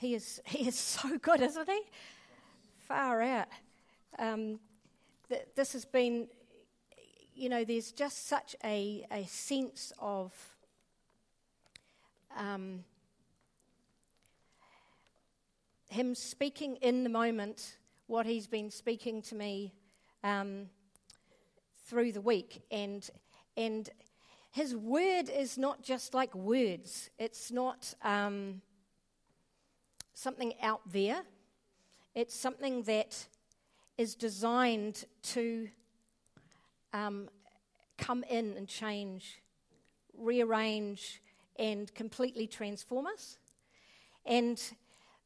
He is, he is so good, isn't he? Far out. Um, th- this has been, you know, there's just such a, a sense of um, him speaking in the moment what he's been speaking to me um, through the week. And, and his word is not just like words, it's not um, something out there, it's something that is designed to um, come in and change, rearrange, and completely transform us. And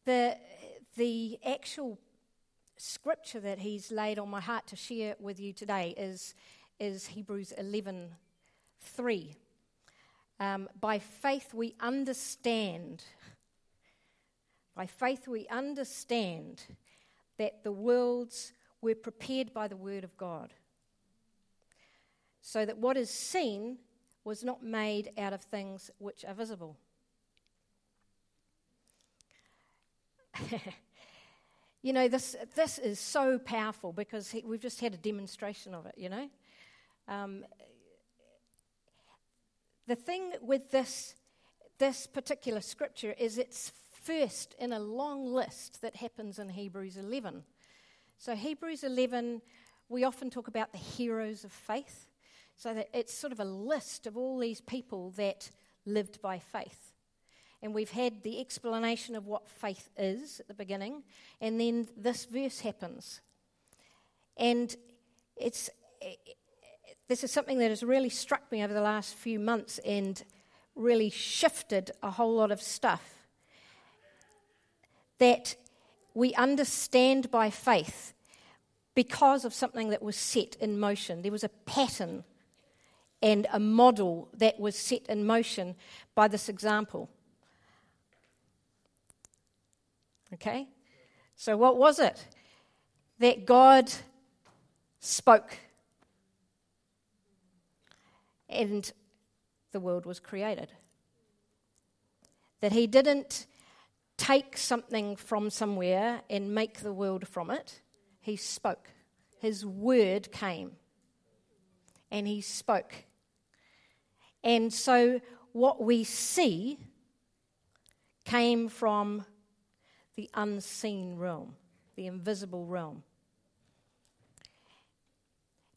the, the actual scripture that he's laid on my heart to share with you today is, is Hebrews 11 3. Um, by faith we understand, by faith we understand that the worlds were prepared by the word of God, so that what is seen was not made out of things which are visible. you know, this, this is so powerful because he, we've just had a demonstration of it, you know. Um, the thing with this, this particular scripture is it's first in a long list that happens in Hebrews 11. So, Hebrews 11, we often talk about the heroes of faith. So, that it's sort of a list of all these people that lived by faith. And we've had the explanation of what faith is at the beginning, and then this verse happens. And it's, this is something that has really struck me over the last few months and really shifted a whole lot of stuff. That we understand by faith because of something that was set in motion. There was a pattern and a model that was set in motion by this example. Okay? So, what was it? That God spoke and the world was created. That He didn't take something from somewhere and make the world from it, He spoke. His word came and He spoke. And so, what we see came from the unseen realm, the invisible realm.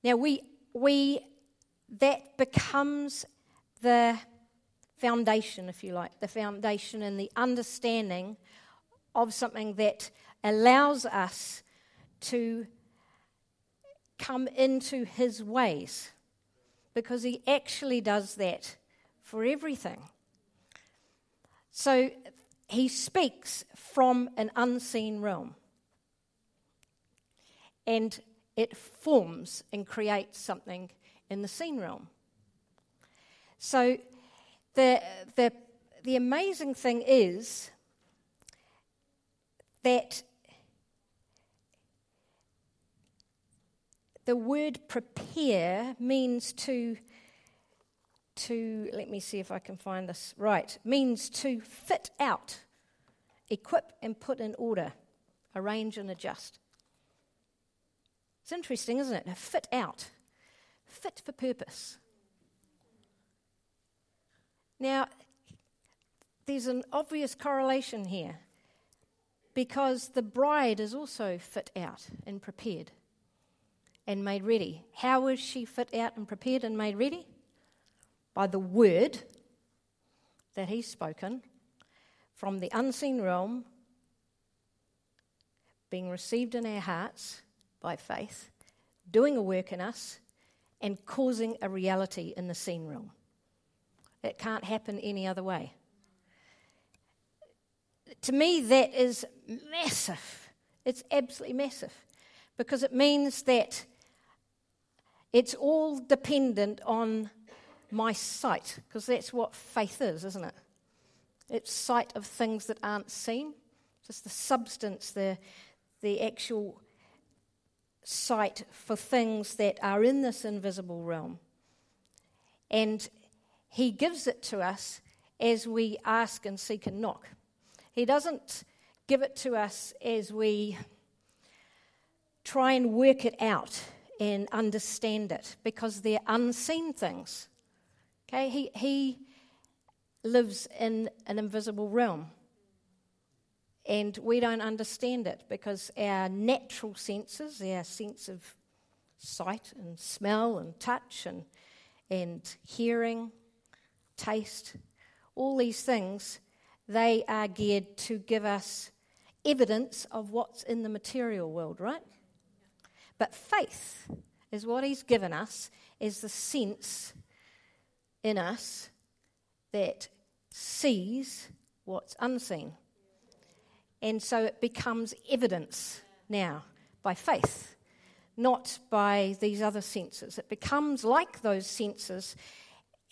Now, we, we, that becomes the foundation, if you like, the foundation and the understanding of something that allows us to come into his ways because he actually does that for everything. So he speaks from an unseen realm. And it forms and creates something in the seen realm. So the, the, the amazing thing is that the word prepare means to to, let me see if I can find this right, means to fit out, equip and put in order, arrange and adjust. It's interesting, isn't it? fit out, fit for purpose. Now, there's an obvious correlation here because the bride is also fit out and prepared and made ready. How was she fit out and prepared and made ready? by the word that he's spoken from the unseen realm being received in our hearts by faith, doing a work in us, and causing a reality in the seen realm. It can't happen any other way. To me, that is massive. It's absolutely massive because it means that it's all dependent on my sight, because that's what faith is, isn't it? It's sight of things that aren't seen, just the substance, the, the actual sight for things that are in this invisible realm. And He gives it to us as we ask and seek and knock. He doesn't give it to us as we try and work it out and understand it because they're unseen things. Okay, he, he lives in an invisible realm. And we don't understand it because our natural senses, our sense of sight and smell and touch and, and hearing, taste, all these things, they are geared to give us evidence of what's in the material world, right? But faith is what he's given us, is the sense in us that sees what's unseen. And so it becomes evidence now by faith, not by these other senses. It becomes like those senses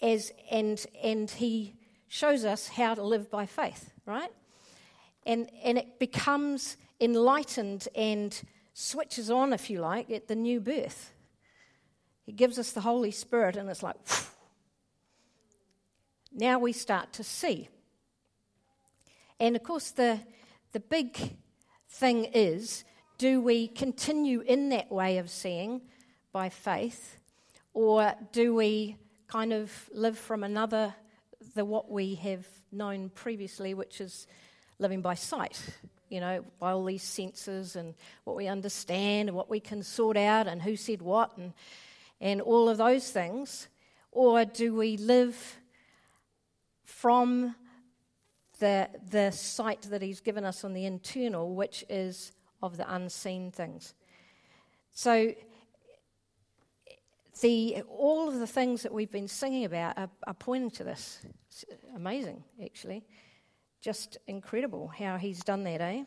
as and and he shows us how to live by faith, right? And and it becomes enlightened and switches on, if you like, at the new birth. He gives us the Holy Spirit, and it's like, whew. now we start to see. And of course, the, the big thing is do we continue in that way of seeing by faith, or do we kind of live from another, the what we have known previously, which is living by sight? you know, by all these senses and what we understand and what we can sort out and who said what and, and all of those things? Or do we live from the, the sight that He's given us on the internal, which is of the unseen things? So, the, all of the things that we've been singing about are, are pointing to this. It's amazing, actually. Just incredible how he's done that, eh?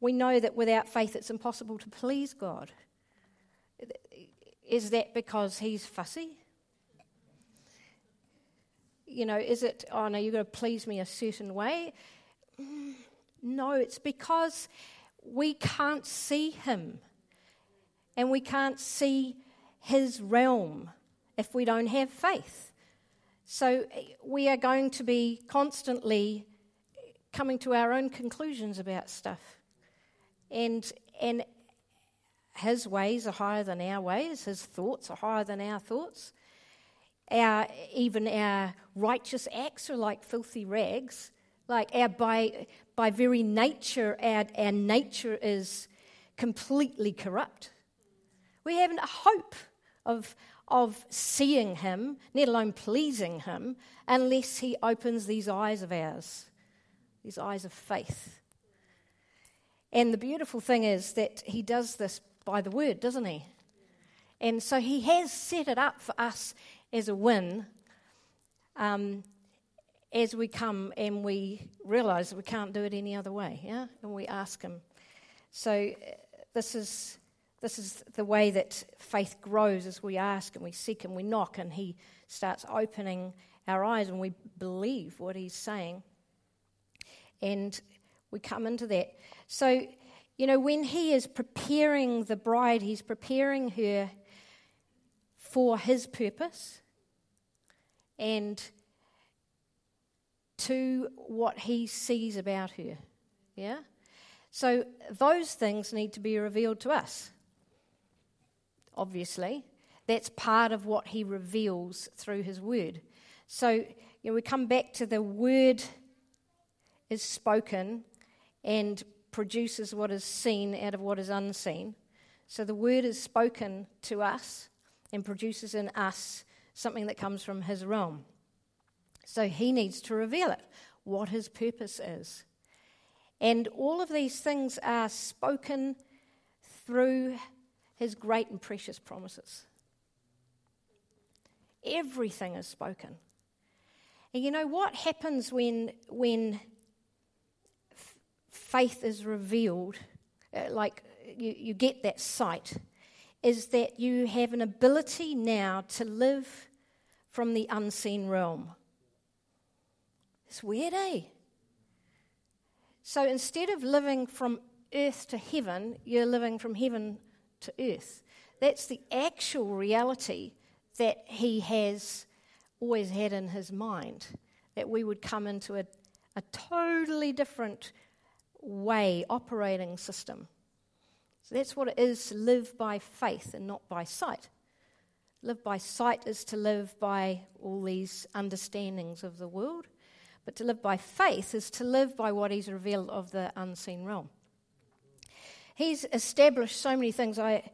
We know that without faith it's impossible to please God. Is that because he's fussy? You know, is it, oh no, you've got to please me a certain way? No, it's because we can't see him and we can't see his realm if we don't have faith. So we are going to be constantly coming to our own conclusions about stuff. And, and his ways are higher than our ways, his thoughts are higher than our thoughts. Our, even our righteous acts are like filthy rags. Like our, by, by very nature, our, our nature is completely corrupt. We haven't a hope of, of seeing Him, let alone pleasing Him, unless He opens these eyes of ours, these eyes of faith. And the beautiful thing is that He does this by the Word, doesn't He? And so He has set it up for us as a win um, as we come and we realize we can't do it any other way, yeah? And we ask Him. So uh, this is this is the way that faith grows as we ask and we seek and we knock, and He starts opening our eyes and we believe what He's saying. And we come into that. So, you know, when He is preparing the bride, He's preparing her for His purpose and to what He sees about her. Yeah? So, those things need to be revealed to us obviously. That's part of what he reveals through his word. So, you know, we come back to the word is spoken and produces what is seen out of what is unseen. So the word is spoken to us and produces in us something that comes from his realm. So he needs to reveal it, what his purpose is. And all of these things are spoken through his great and precious promises. Everything is spoken. And you know what happens when, when f- faith is revealed, uh, like you, you get that sight, is that you have an ability now to live from the unseen realm. It's weird, eh? So instead of living from earth to heaven, you're living from heaven to earth. That's the actual reality that he has always had in his mind. that we would come into a, a totally different way, operating system. So that's what it is to live by faith and not by sight. Live by sight is to live by all these understandings of the world, but to live by faith is to live by what He's revealed of the unseen realm. He's established so many things. I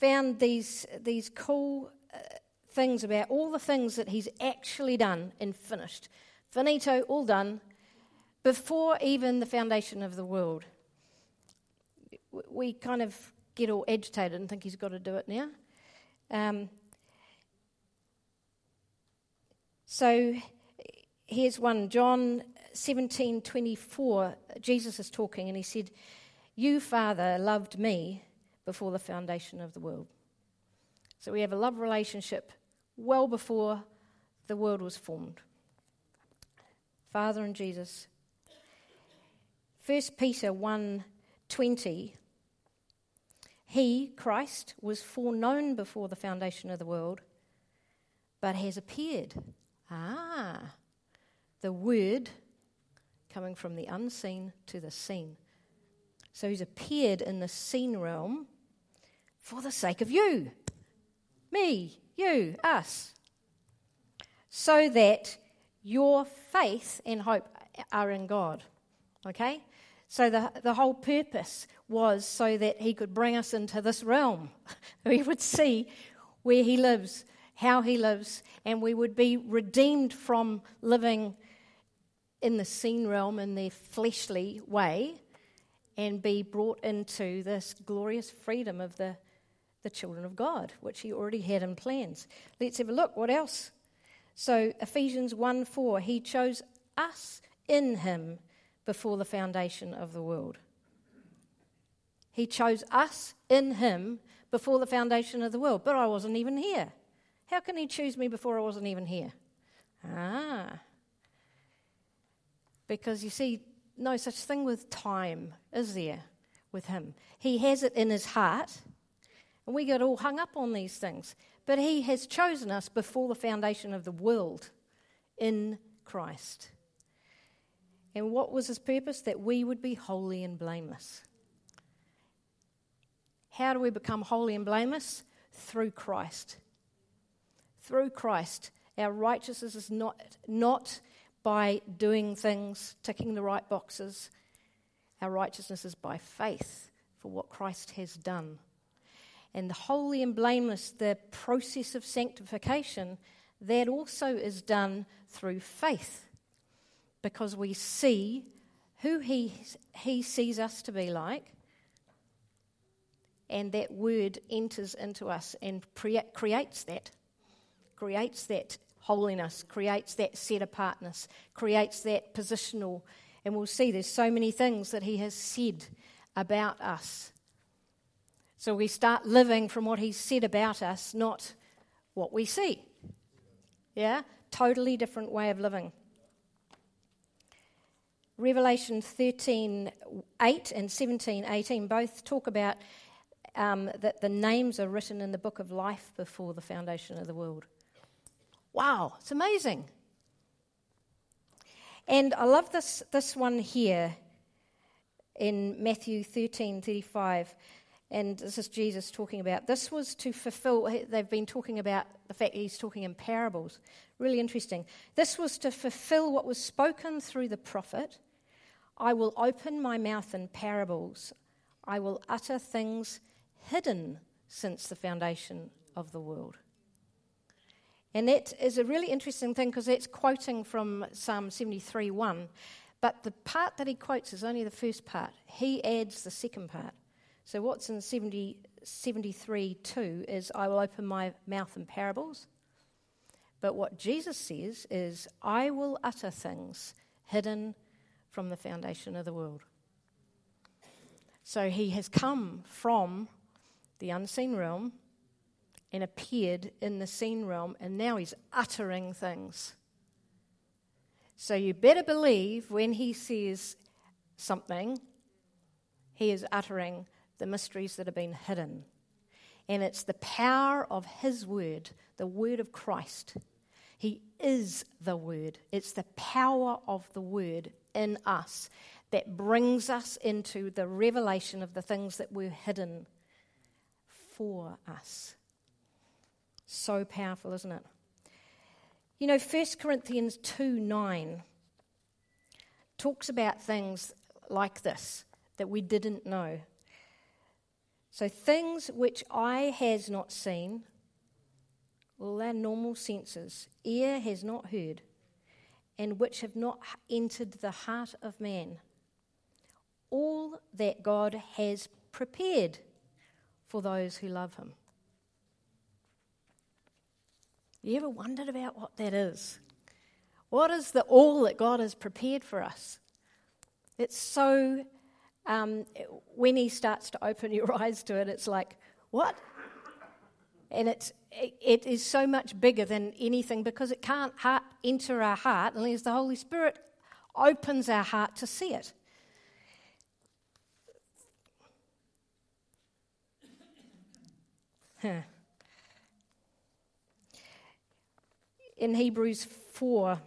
found these, these cool uh, things about all the things that He's actually done and finished. Finito, all done, before even the foundation of the world. We kind of get all agitated and think He's got to do it now. Um, so here's one John 17 24. Jesus is talking and he said, You, Father, loved me before the foundation of the world. So we have a love relationship well before the world was formed. Father and Jesus. 1 Peter 1:20 He Christ was foreknown before the foundation of the world but has appeared Ah, the word coming from the unseen to the seen. So he's appeared in the seen realm for the sake of you, me, you, us, so that your faith and hope are in God. Okay? So the, the whole purpose was so that he could bring us into this realm. we would see where he lives, how he lives, and we would be redeemed from living in the seen realm in their fleshly way and be brought into this glorious freedom of the, the children of God, which he already had in plans. Let's have a look. What else? So, Ephesians 1 4, he chose us in him before the foundation of the world. He chose us in him before the foundation of the world, but I wasn't even here. How can he choose me before I wasn't even here? Ah. Because you see, no such thing with time, is there, with him? He has it in his heart, and we get all hung up on these things. But he has chosen us before the foundation of the world in Christ. And what was his purpose? That we would be holy and blameless. How do we become holy and blameless? Through Christ through Christ. Our righteousness is not, not by doing things, ticking the right boxes. Our righteousness is by faith for what Christ has done. And the holy and blameless, the process of sanctification, that also is done through faith because we see who he, he sees us to be like, and that word enters into us and pre- creates that creates that holiness, creates that set apartness, creates that positional. And we'll see there's so many things that He has said about us. So we start living from what He's said about us, not what we see. Yeah? Totally different way of living. Revelation 13 8 and 17 18 both talk about um, that the names are written in the book of life before the foundation of the world. Wow, it's amazing. And I love this, this one here in Matthew 13 35. And this is Jesus talking about. This was to fulfill, they've been talking about the fact he's talking in parables. Really interesting. This was to fulfill what was spoken through the prophet I will open my mouth in parables, I will utter things hidden since the foundation of the world. And that is a really interesting thing because that's quoting from Psalm 73 1. But the part that he quotes is only the first part. He adds the second part. So what's in 70, 73 2 is, I will open my mouth in parables. But what Jesus says is, I will utter things hidden from the foundation of the world. So he has come from the unseen realm and appeared in the seen realm, and now he's uttering things. So you better believe when he says something, he is uttering the mysteries that have been hidden. And it's the power of his word, the word of Christ. He is the Word. It's the power of the Word in us that brings us into the revelation of the things that were hidden for us. So powerful, isn't it? You know, 1 Corinthians 2 9 talks about things like this that we didn't know. So, things which eye has not seen, well, they're normal senses, ear has not heard, and which have not entered the heart of man. All that God has prepared for those who love him. You ever wondered about what that is? What is the all that God has prepared for us? It's so, um, when He starts to open your eyes to it, it's like, what? And it's, it is so much bigger than anything because it can't heart, enter our heart unless the Holy Spirit opens our heart to see it. Huh. In Hebrews 4,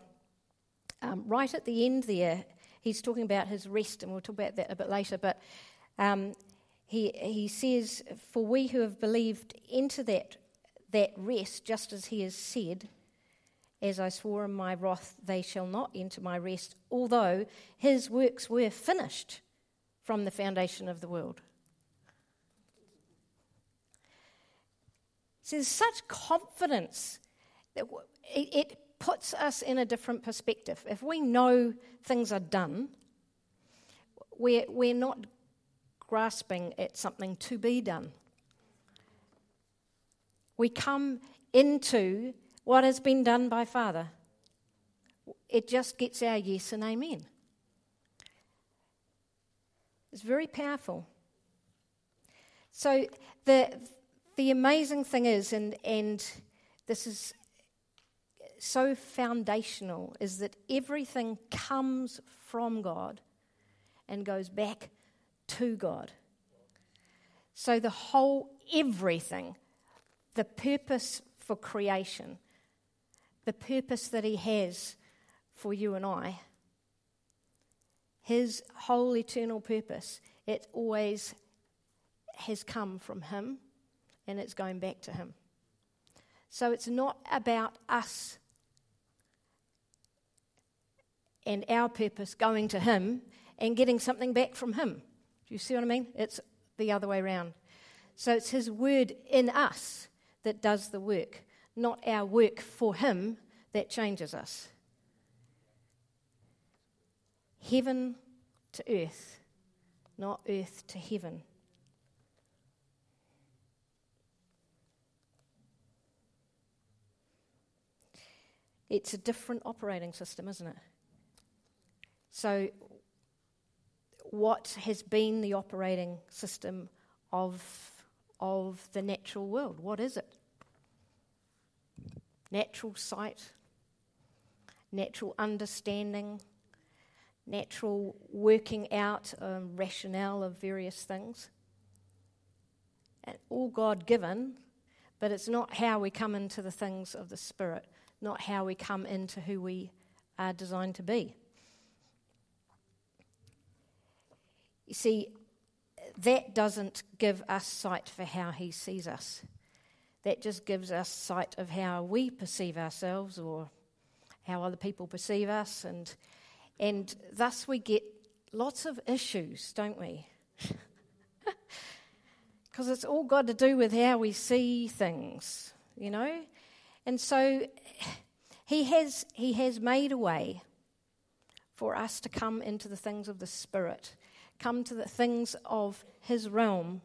um, right at the end there, he's talking about his rest, and we'll talk about that a bit later. But um, he, he says, For we who have believed enter that, that rest, just as he has said, As I swore in my wrath, they shall not enter my rest, although his works were finished from the foundation of the world. So there's such confidence that it, it puts us in a different perspective. If we know things are done, we're, we're not grasping at something to be done. We come into what has been done by Father. It just gets our yes and amen. It's very powerful. So the the amazing thing is, and and this is so foundational is that everything comes from God and goes back to God. So the whole everything, the purpose for creation, the purpose that He has for you and I, His whole eternal purpose, it always has come from Him and it's going back to Him. So it's not about us and our purpose going to Him and getting something back from Him. Do you see what I mean? It's the other way around. So it's His word in us that does the work, not our work for Him that changes us. Heaven to earth, not earth to heaven. It's a different operating system, isn't it? So, what has been the operating system of, of the natural world? What is it? Natural sight, natural understanding, natural working out um, rationale of various things. And all God given, but it's not how we come into the things of the Spirit, not how we come into who we are designed to be. You see, that doesn't give us sight for how he sees us. That just gives us sight of how we perceive ourselves or how other people perceive us. And, and thus we get lots of issues, don't we? Because it's all got to do with how we see things, you know? And so he has, he has made a way for us to come into the things of the Spirit come to the things of his realm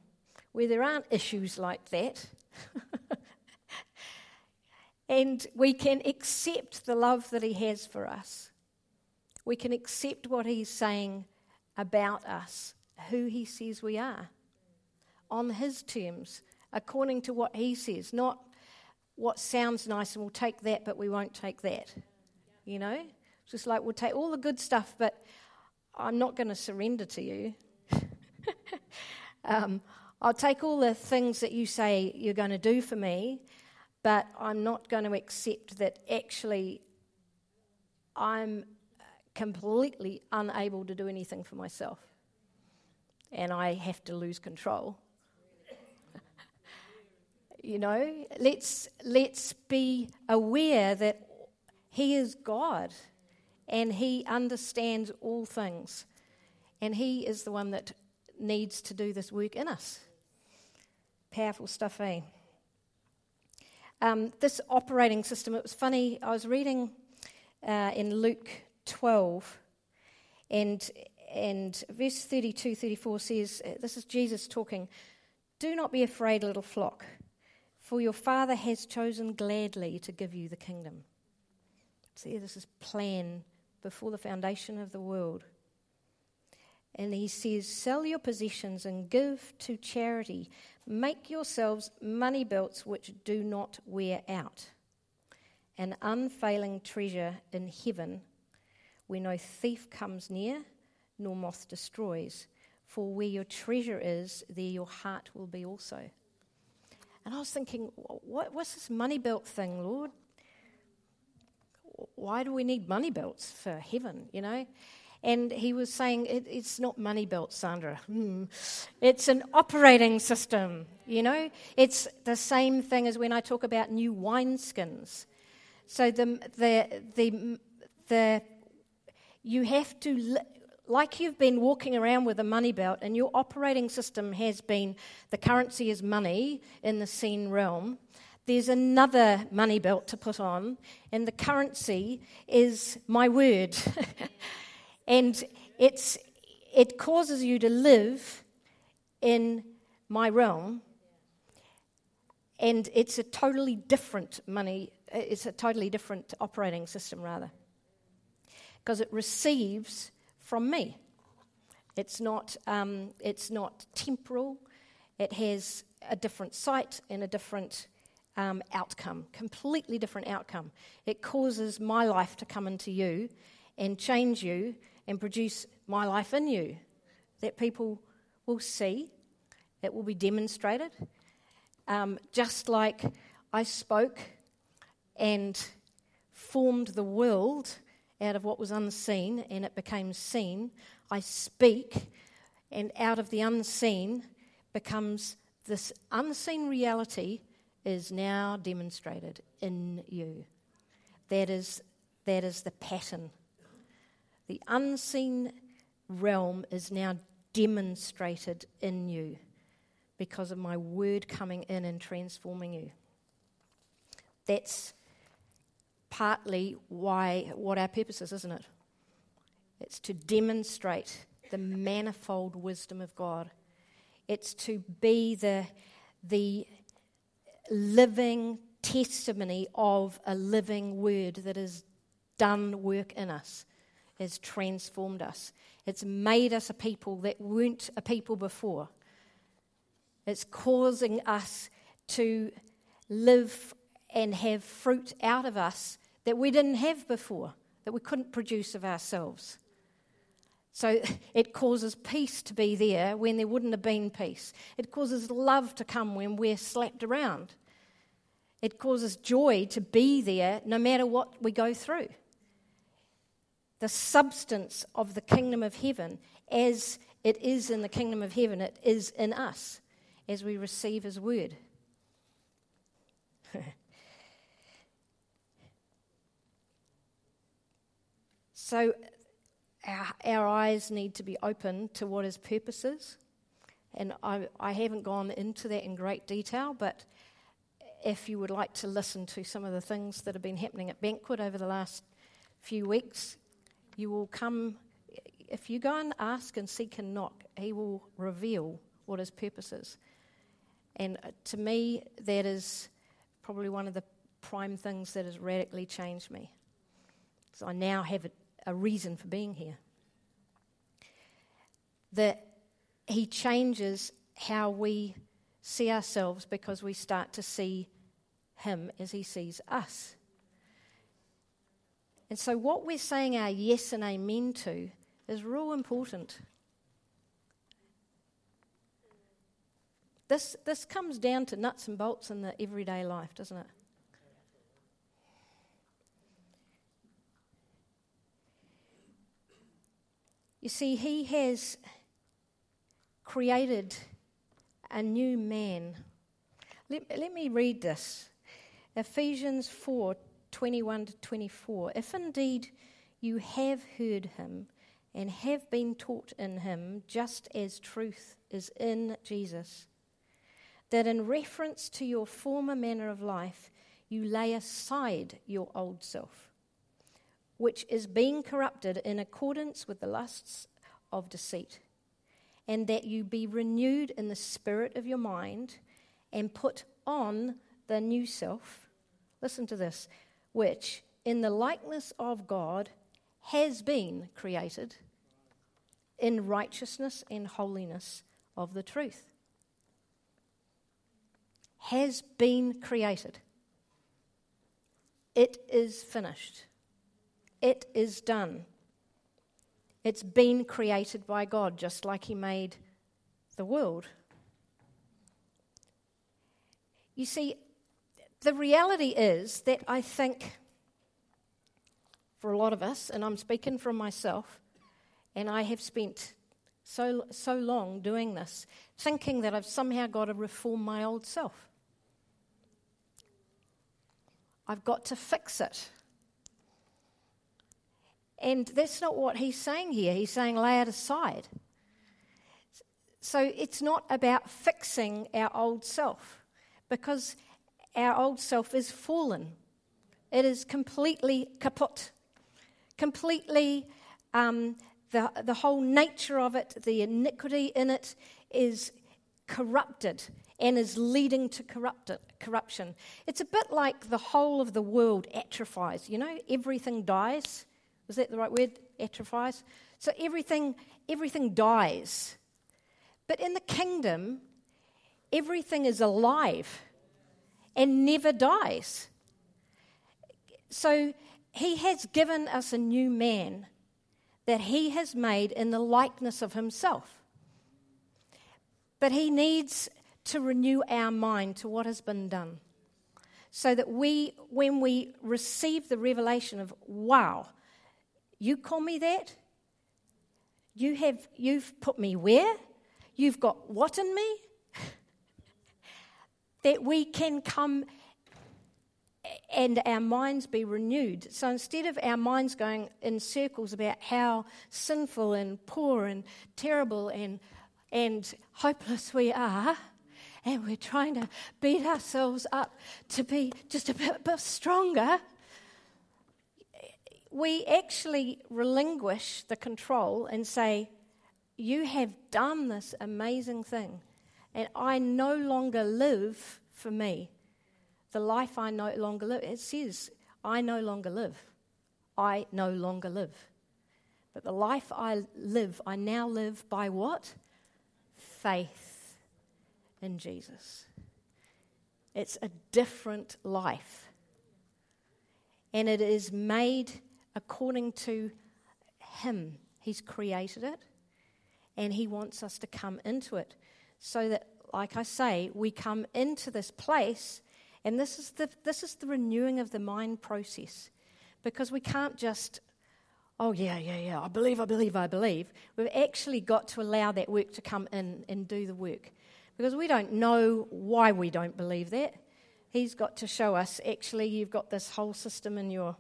where there aren't issues like that. and we can accept the love that he has for us. We can accept what he's saying about us, who he says we are, on his terms, according to what he says, not what sounds nice and we'll take that, but we won't take that. You know? It's just like we'll take all the good stuff, but I'm not going to surrender to you. um, I'll take all the things that you say you're going to do for me, but I'm not going to accept that actually I'm completely unable to do anything for myself. And I have to lose control. you know, let's, let's be aware that He is God and He understands all things. And He is the one that needs to do this work in us. Powerful stuff, eh? Um, this operating system, it was funny. I was reading uh, in Luke 12, and, and verse 32 34 says, uh, This is Jesus talking, Do not be afraid, little flock, for your Father has chosen gladly to give you the kingdom. See, this is plan before the foundation of the world. And he says, Sell your possessions and give to charity. Make yourselves money belts which do not wear out, an unfailing treasure in heaven where no thief comes near nor moth destroys. For where your treasure is, there your heart will be also. And I was thinking, what, what's this money belt thing, Lord? Why do we need money belts for heaven, you know? And he was saying, it, it's not money belts, Sandra. Mm. It's an operating system, you know? It's the same thing as when I talk about new wineskins. So the, the, the, the, you have to, like you've been walking around with a money belt, and your operating system has been the currency is money in the seen realm. There's another money belt to put on, and the currency is my word. And it's, it causes you to live in my realm. And it's a totally different money, it's a totally different operating system, rather. Because it receives from me. It's not, um, it's not temporal, it has a different sight and a different um, outcome, completely different outcome. It causes my life to come into you and change you and produce my life in you that people will see, it will be demonstrated. Um, just like I spoke and formed the world out of what was unseen and it became seen, I speak, and out of the unseen becomes this unseen reality is now demonstrated in you. That is, that is the pattern the unseen realm is now demonstrated in you because of my word coming in and transforming you. That's partly why what our purpose is, isn't it? It's to demonstrate the manifold wisdom of God. It's to be the, the living testimony of a living word that has done work in us has transformed us. It's made us a people that weren't a people before. It's causing us to live and have fruit out of us that we didn't have before, that we couldn't produce of ourselves. So it causes peace to be there when there wouldn't have been peace. It causes love to come when we're slapped around. It causes joy to be there no matter what we go through the substance of the kingdom of heaven as it is in the kingdom of heaven, it is in us as we receive his word. so, our, our, eyes need to be open to what his purpose is. And I, I haven't gone into that in great detail, but if you would like to listen to some of the things that have been happening at Banquet over the last few weeks, you will come, if you go and ask and seek and knock, He will reveal what His purpose is. And uh, to me, that is probably one of the prime things that has radically changed me. So I now have a, a reason for being here. That He changes how we see ourselves because we start to see Him as He sees us. And so, what we're saying our yes and amen to is real important. This, this comes down to nuts and bolts in the everyday life, doesn't it? You see, He has created a new man. Let, let me read this Ephesians 4 21 to 24. If indeed you have heard him and have been taught in him, just as truth is in Jesus, that in reference to your former manner of life, you lay aside your old self, which is being corrupted in accordance with the lusts of deceit, and that you be renewed in the spirit of your mind and put on the new self. Listen to this, which in the likeness of God has been created in righteousness and holiness of the truth. Has been created. It is finished. It is done. It's been created by God, just like He made the world. You see, the reality is that I think for a lot of us, and I'm speaking from myself, and I have spent so, so long doing this, thinking that I've somehow got to reform my old self. I've got to fix it. And that's not what he's saying here. He's saying lay it aside. So it's not about fixing our old self because our old self is fallen. It is completely kaput, completely, um, the, the whole nature of it, the iniquity in it is corrupted and is leading to corrupt, corruption. It's a bit like the whole of the world atrophies. You know, everything dies. Is that the right word? Atrophies. So everything, everything dies. But in the kingdom, everything is alive and never dies. So he has given us a new man that he has made in the likeness of himself. But he needs to renew our mind to what has been done. So that we, when we receive the revelation of, wow, you call me that? You have, you've put me where? You've got what in me? that we can come and our minds be renewed. So instead of our minds going in circles about how sinful and poor and terrible and, and hopeless we are, and we're trying to beat ourselves up to be just a bit, bit stronger, we actually relinquish the control and say, You have done this amazing thing, and I no longer live for me. The life I no longer live, it says, I no longer live. I no longer live. But the life I live, I now live by what? Faith in Jesus. It's a different life. And it is made according to Him. He's created it, and He wants us to come into it so that, like I say, we come into this place, and this is the, this is the renewing of the mind process. Because we can't just, oh, yeah, yeah, yeah, I believe, I believe, I believe. We've actually got to allow that work to come in and do the work. Because we don't know why we don't believe that. He's got to show us, actually, you've got this whole system in your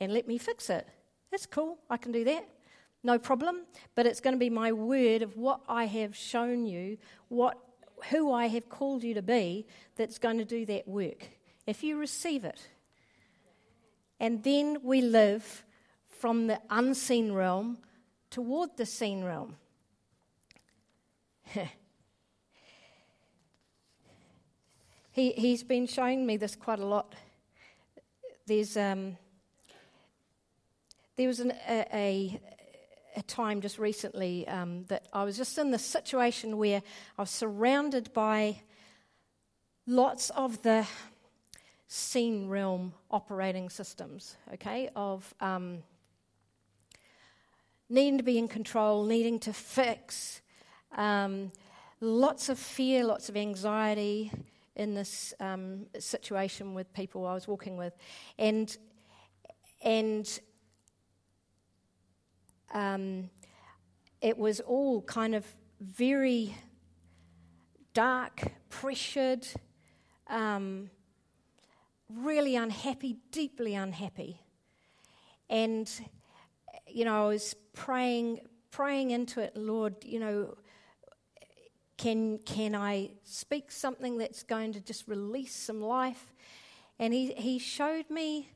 and let me fix it. That's cool. I can do that. No problem. But it's going to be my word of what I have shown you, what who I have called you to be that's going to do that work. If you receive it. And then we live from the unseen realm toward the seen realm. he, he's been showing me this quite a lot. There's um, there was an, a, a, a, time just recently um, that I was just in this situation where I was surrounded by lots of the seen realm operating systems, okay, of um, needing to be in control, needing to fix, um, lots of fear, lots of anxiety in this um, situation with people I was walking with, and and um, it was all kind of very dark, pressured, um, really unhappy, deeply unhappy. And, you know, I was praying, praying into it, Lord, you know, can, can I speak something that's going to just release some life? And he, he showed me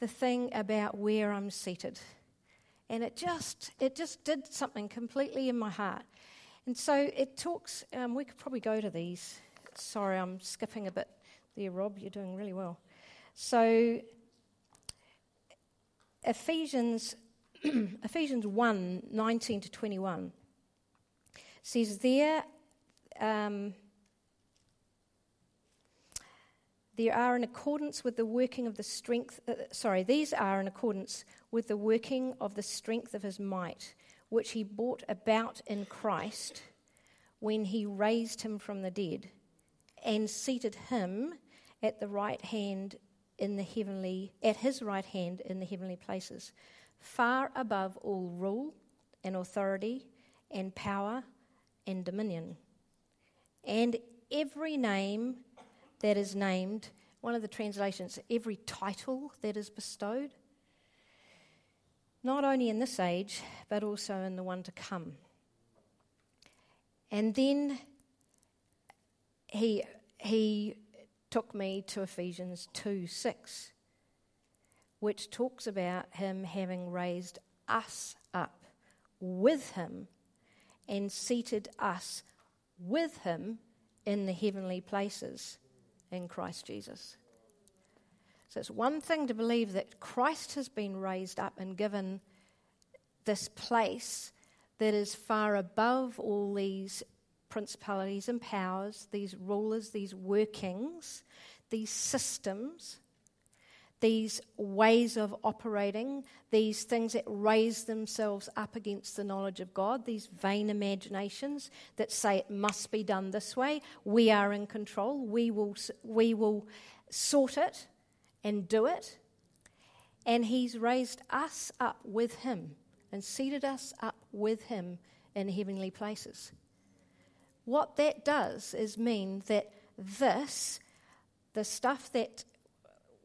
the thing about where I'm seated. And it just, it just did something completely in my heart. And so it talks, um, we could probably go to these. Sorry, I'm skipping a bit there, Rob. You're doing really well. So, Ephesians, Ephesians 1 19 to 21 says, There, um, there are in accordance with the working of the strength, uh, sorry, these are in accordance with the working of the strength of his might, which he brought about in Christ when he raised him from the dead and seated him at the right hand in the heavenly at his right hand in the heavenly places far above all rule and authority and power and dominion. And every name that is named one of the translations every title that is bestowed not only in this age but also in the one to come. And then he he took me to Ephesians 2 6, which talks about him having raised us up with him and seated us with him in the heavenly places in Christ Jesus. So it's one thing to believe that Christ has been raised up and given this place that is far above all these principalities and powers, these rulers, these workings, these systems, these ways of operating, these things that raise themselves up against the knowledge of God, these vain imaginations that say it must be done this way. We are in control. We will, we will sort it and do it. And He's raised us up with Him and seated us up with Him in heavenly places. What that does is mean that this, the stuff that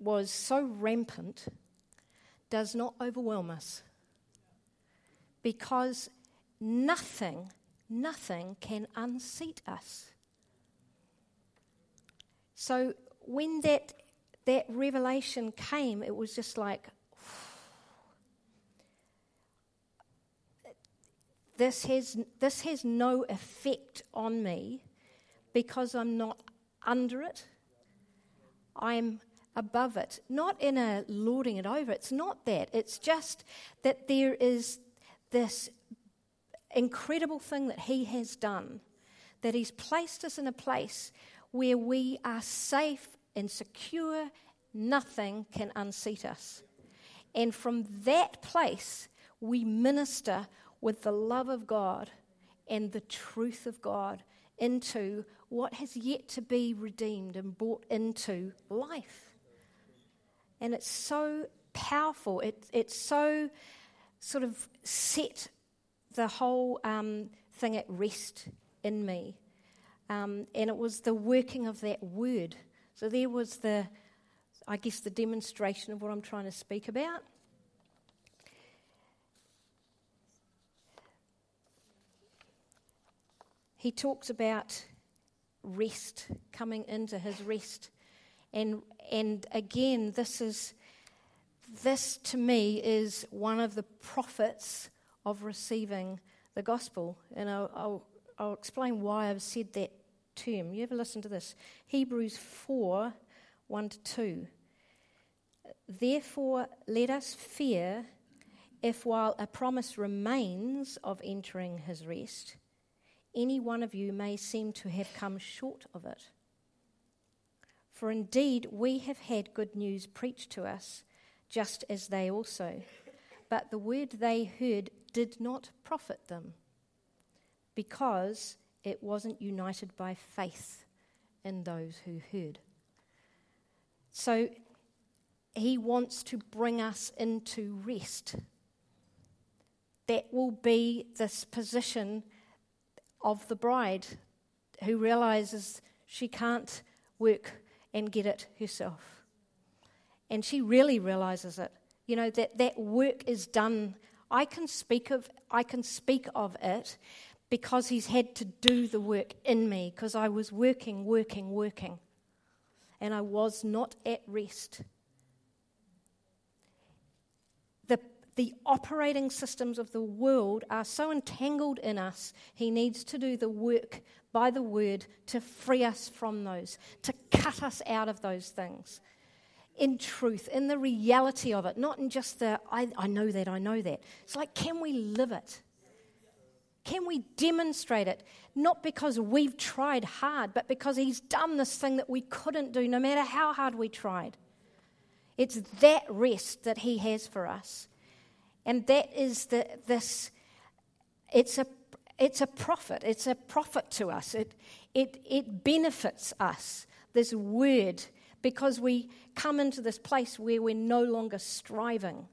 was so rampant, does not overwhelm us. Because nothing, nothing can unseat us. So when that, that revelation came, it was just like, this has, this has no effect on me because I'm not under it. I'm above it. Not in a lording it over. It's not that. It's just that there is this incredible thing that He has done, that He's placed us in a place where we are safe and secure. Nothing can unseat us. And from that place, we minister with the love of God and the truth of God into what has yet to be redeemed and brought into life. And it's so powerful. It, it's so sort of set the whole um, thing at rest in me. Um, and it was the working of that word. So there was the, I guess, the demonstration of what I'm trying to speak about. he talks about rest, coming into his rest. And, and again, this is this to me is one of the profits of receiving the gospel. And I'll, I'll, I'll explain why I've said that term. You ever listen to this? Hebrews 4 1 to 2. Therefore, let us fear if while a promise remains of entering his rest, any one of you may seem to have come short of it. For indeed, we have had good news preached to us, just as they also. But the word they heard did not profit them, because it wasn't united by faith in those who heard. So he wants to bring us into rest. that will be this position of the bride who realizes she can't work and get it herself. And she really realizes it. You know, that that work is done. I can speak of, I can speak of it because he's had to do the work in me because I was working, working, working. And I was not at rest. The, operating systems of the world are so entangled in us, he needs to do the work by the word to free us from those, to cut us out of those things. In truth, in the reality of it, not in just the, I, I know that, I know that. It's like, can we live it? Can we demonstrate it? Not because we've tried hard, but because He's done this thing that we couldn't do, no matter how hard we tried. It's that rest that He has for us. And that is the, this, it's a, it's a profit. It's a profit to us. It, it, it benefits us, this word, because we come into this place where we're no longer striving.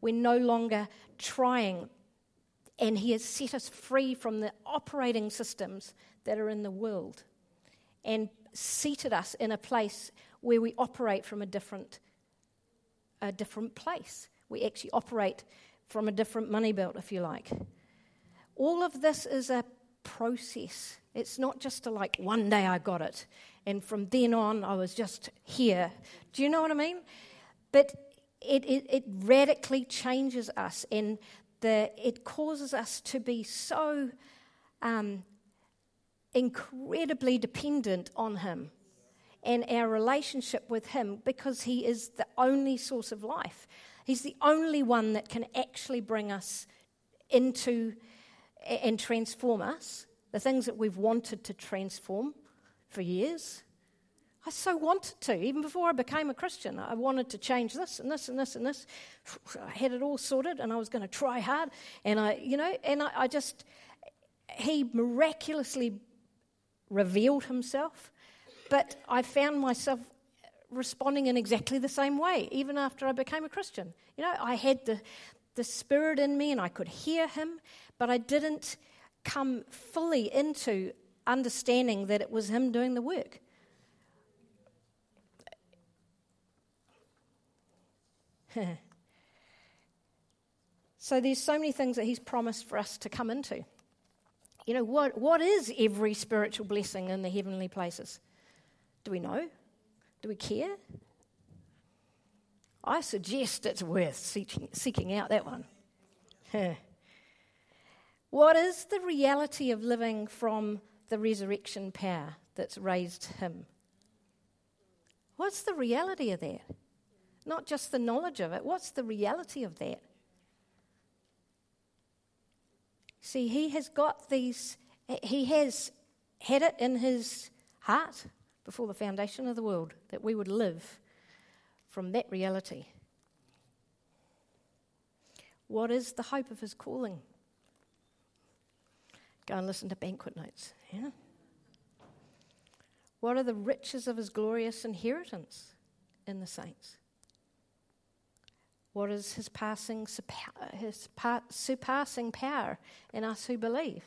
We're no longer trying and He has set us free from the operating systems that are in the world and seated us in a place where we operate from a different, a different place. We actually operate from a different money belt, if you like. All of this is a process. It's not just a like, one day I got it, and from then on I was just here. Do you know what I mean? But it, it, it radically changes us, and the, it causes us to be so um, incredibly dependent on Him and our relationship with Him because He is the only source of life. He's the only one that can actually bring us into and transform us, the things that we've wanted to transform for years. I so wanted to. Even before I became a Christian, I wanted to change this and this and this and this. I had it all sorted and I was going to try hard. And I, you know, and I, I just, he miraculously revealed himself. But I found myself responding in exactly the same way, even after I became a Christian. You know, I had the, the Spirit in me and I could hear Him, but I didn't come fully into understanding that it was Him doing the work. so there's so many things that he's promised for us to come into. You know, what, what is every spiritual blessing in the heavenly places? Do we know? Do we care? I suggest it's worth seeking, seeking out that one. what is the reality of living from the resurrection power that's raised him? What's the reality of that? not just the knowledge of it. What's the reality of that? See, he has got these, he has had it in his heart before the foundation of the world that we would live from that reality. What is the hope of his calling? Go and listen to banquet notes. Yeah? What are the riches of his glorious inheritance in the saints? What is his, passing, his surpassing power in us who believe?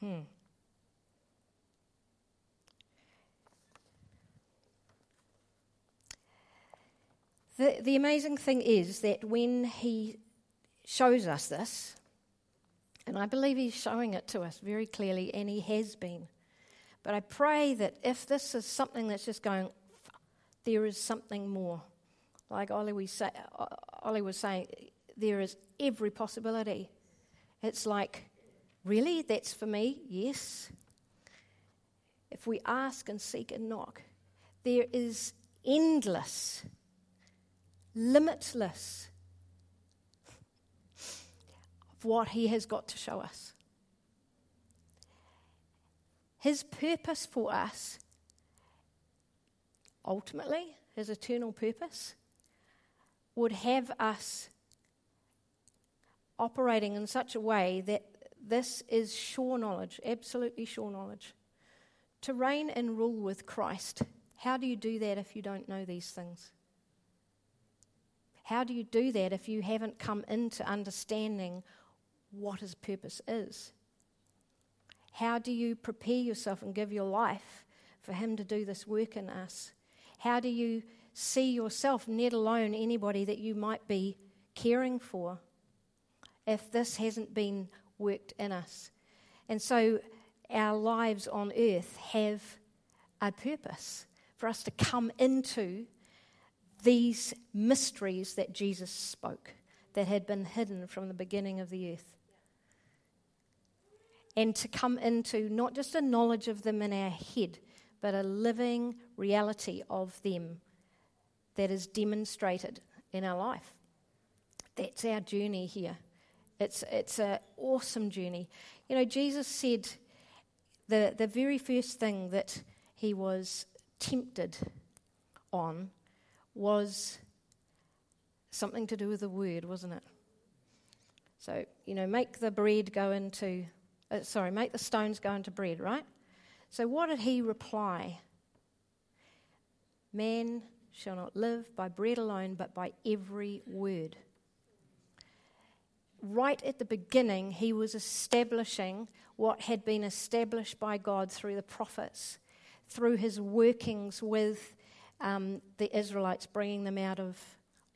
Hmm. The, the amazing thing is that when he shows us this, and I believe he's showing it to us very clearly, and he has been but I pray that if this is something that's just going, there is something more. Like Ollie was, say, Ollie was saying, there is every possibility. It's like, really? That's for me? Yes. If we ask and seek and knock, there is endless, limitless of what He has got to show us. His purpose for us, ultimately, his eternal purpose, would have us operating in such a way that this is sure knowledge, absolutely sure knowledge. To reign and rule with Christ, how do you do that if you don't know these things? How do you do that if you haven't come into understanding what His purpose is? How do you prepare yourself and give your life for Him to do this work in us? How do you see yourself, let alone anybody that you might be caring for, if this hasn't been worked in us? And so our lives on earth have a purpose for us to come into these mysteries that Jesus spoke that had been hidden from the beginning of the earth. And to come into not just a knowledge of them in our head, but a living reality of them that is demonstrated in our life. That's our journey here. It's, it's an awesome journey. You know, Jesus said the, the very first thing that he was tempted on was something to do with the word, wasn't it? So, you know, make the bread go into, uh, sorry, make the stones go into bread, right? So, what did he reply? Man shall not live by bread alone, but by every word. Right at the beginning, he was establishing what had been established by God through the prophets, through his workings with um, the Israelites, bringing them out of,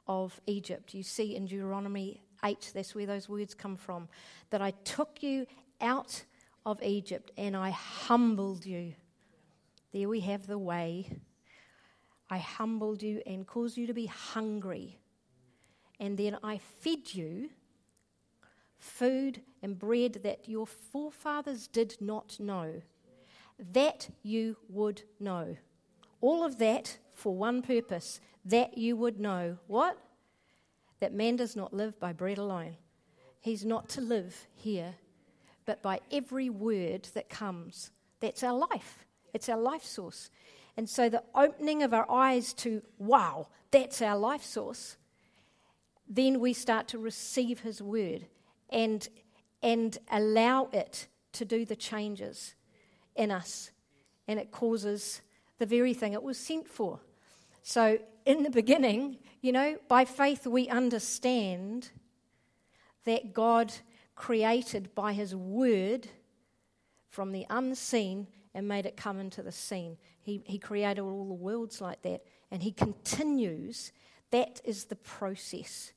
of Egypt. You see in Deuteronomy 8, that's where those words come from, that I took you out of Egypt and I humbled you. There we have the way. I humbled you and caused you to be hungry. And then I fed you food and bread that your forefathers did not know, that you would know. All of that for one purpose that you would know. What? That man does not live by bread alone. He's not to live here, but by every word that comes. That's our life, it's our life source. And so the opening of our eyes to, wow, that's our life source, then we start to receive his word and, and allow it to do the changes in us. And it causes the very thing it was sent for. So, in the beginning, you know, by faith we understand that God created by His Word from the unseen and made it come into the seen. He, he created all the worlds like that, and He continues. That is the process,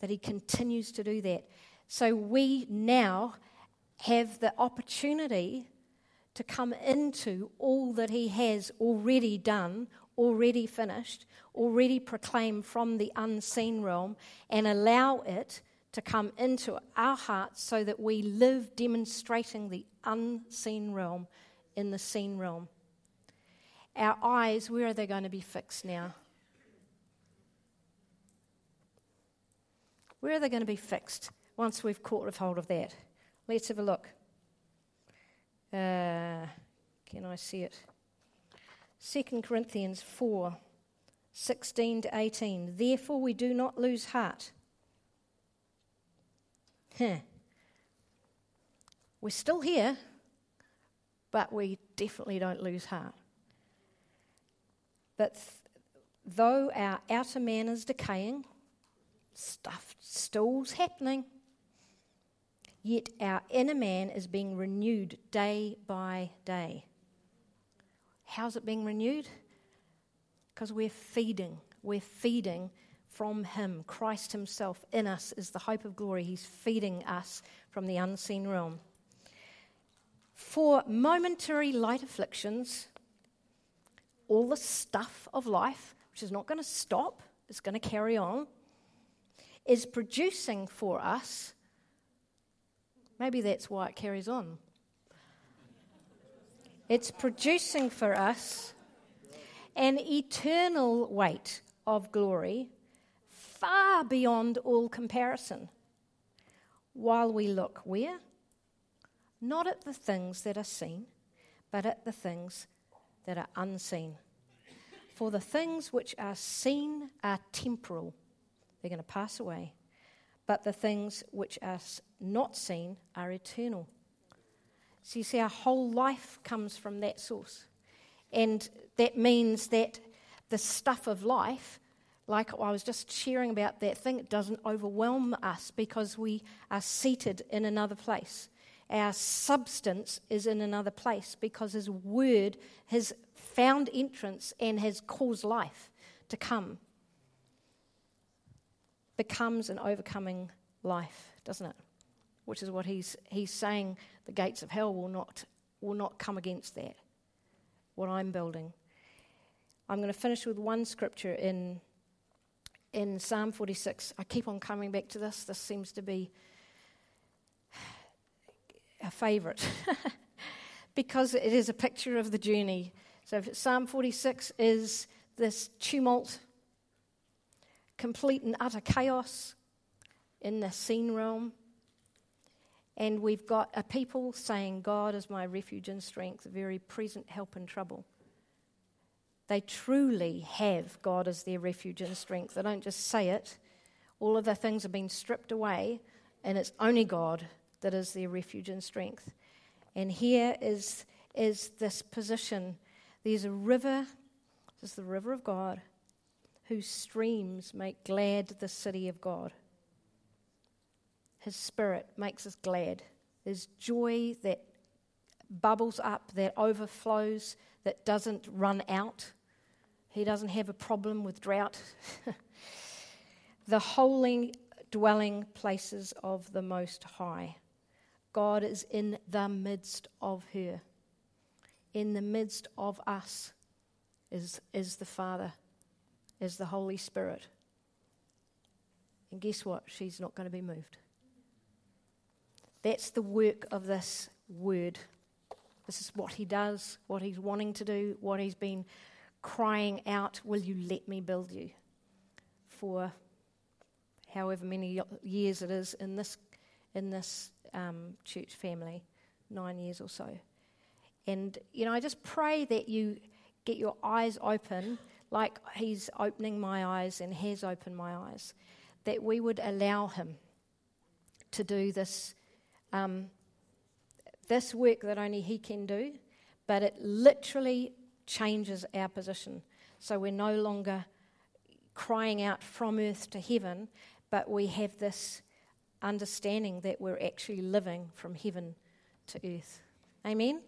that He continues to do that. So we now have the opportunity to come into all that He has already done, already finished, already proclaimed from the unseen realm, and allow it to come into our hearts so that we live demonstrating the unseen realm in the seen realm. Our eyes, where are they going to be fixed now? Where are they going to be fixed? Once we've caught a hold of that. Let's have a look. Uh, can I see it? 2 Corinthians 4 16 to 18. Therefore, we do not lose heart. Huh. We're still here, but we definitely don't lose heart. But th- though our outer man is decaying, stuff still's happening. Yet our inner man is being renewed day by day. How's it being renewed? Because we're feeding. We're feeding from Him. Christ Himself in us is the hope of glory. He's feeding us from the unseen realm. For momentary light afflictions, all the stuff of life, which is not going to stop, it's going to carry on, is producing for us Maybe that's why it carries on. It's producing for us an eternal weight of glory far beyond all comparison. While we look where? Not at the things that are seen, but at the things that are unseen. For the things which are seen are temporal, they're going to pass away but the things which are not seen are eternal. So you see, our whole life comes from that source. And that means that the stuff of life, like I was just sharing about that thing, it doesn't overwhelm us because we are seated in another place. Our substance is in another place because His Word has found entrance and has caused life to come. Becomes an overcoming life, doesn't it? Which is what he's, he's saying the gates of hell will not, will not come against that, what I'm building. I'm going to finish with one scripture in in Psalm 46. I keep on coming back to this. This seems to be a favourite because it is a picture of the journey. So, Psalm 46 is this tumult, complete and utter chaos in the seen realm. And we've got a people saying, God is my refuge and strength, very present help in trouble. They truly have God as their refuge and strength. They don't just say it. All of the things have been stripped away, and it's only God that is their refuge and strength. And here is, is this position. There's a river, this is the river of God, whose streams make glad the city of God. His spirit makes us glad. There's joy that bubbles up, that overflows, that doesn't run out. He doesn't have a problem with drought. the holy dwelling places of the Most High. God is in the midst of her. In the midst of us is, is the Father, is the Holy Spirit. And guess what? She's not going to be moved. That's the work of this word. This is what he does, what he's wanting to do, what he's been crying out, Will you let me build you? For however many years it is in this, in this um, church family, nine years or so. And, you know, I just pray that you get your eyes open, like He's opening my eyes and has opened my eyes, that we would allow Him to do this, um, this work that only He can do, but it literally changes our position. So we're no longer crying out from earth to heaven, but we have this understanding that we're actually living from heaven to earth. Amen?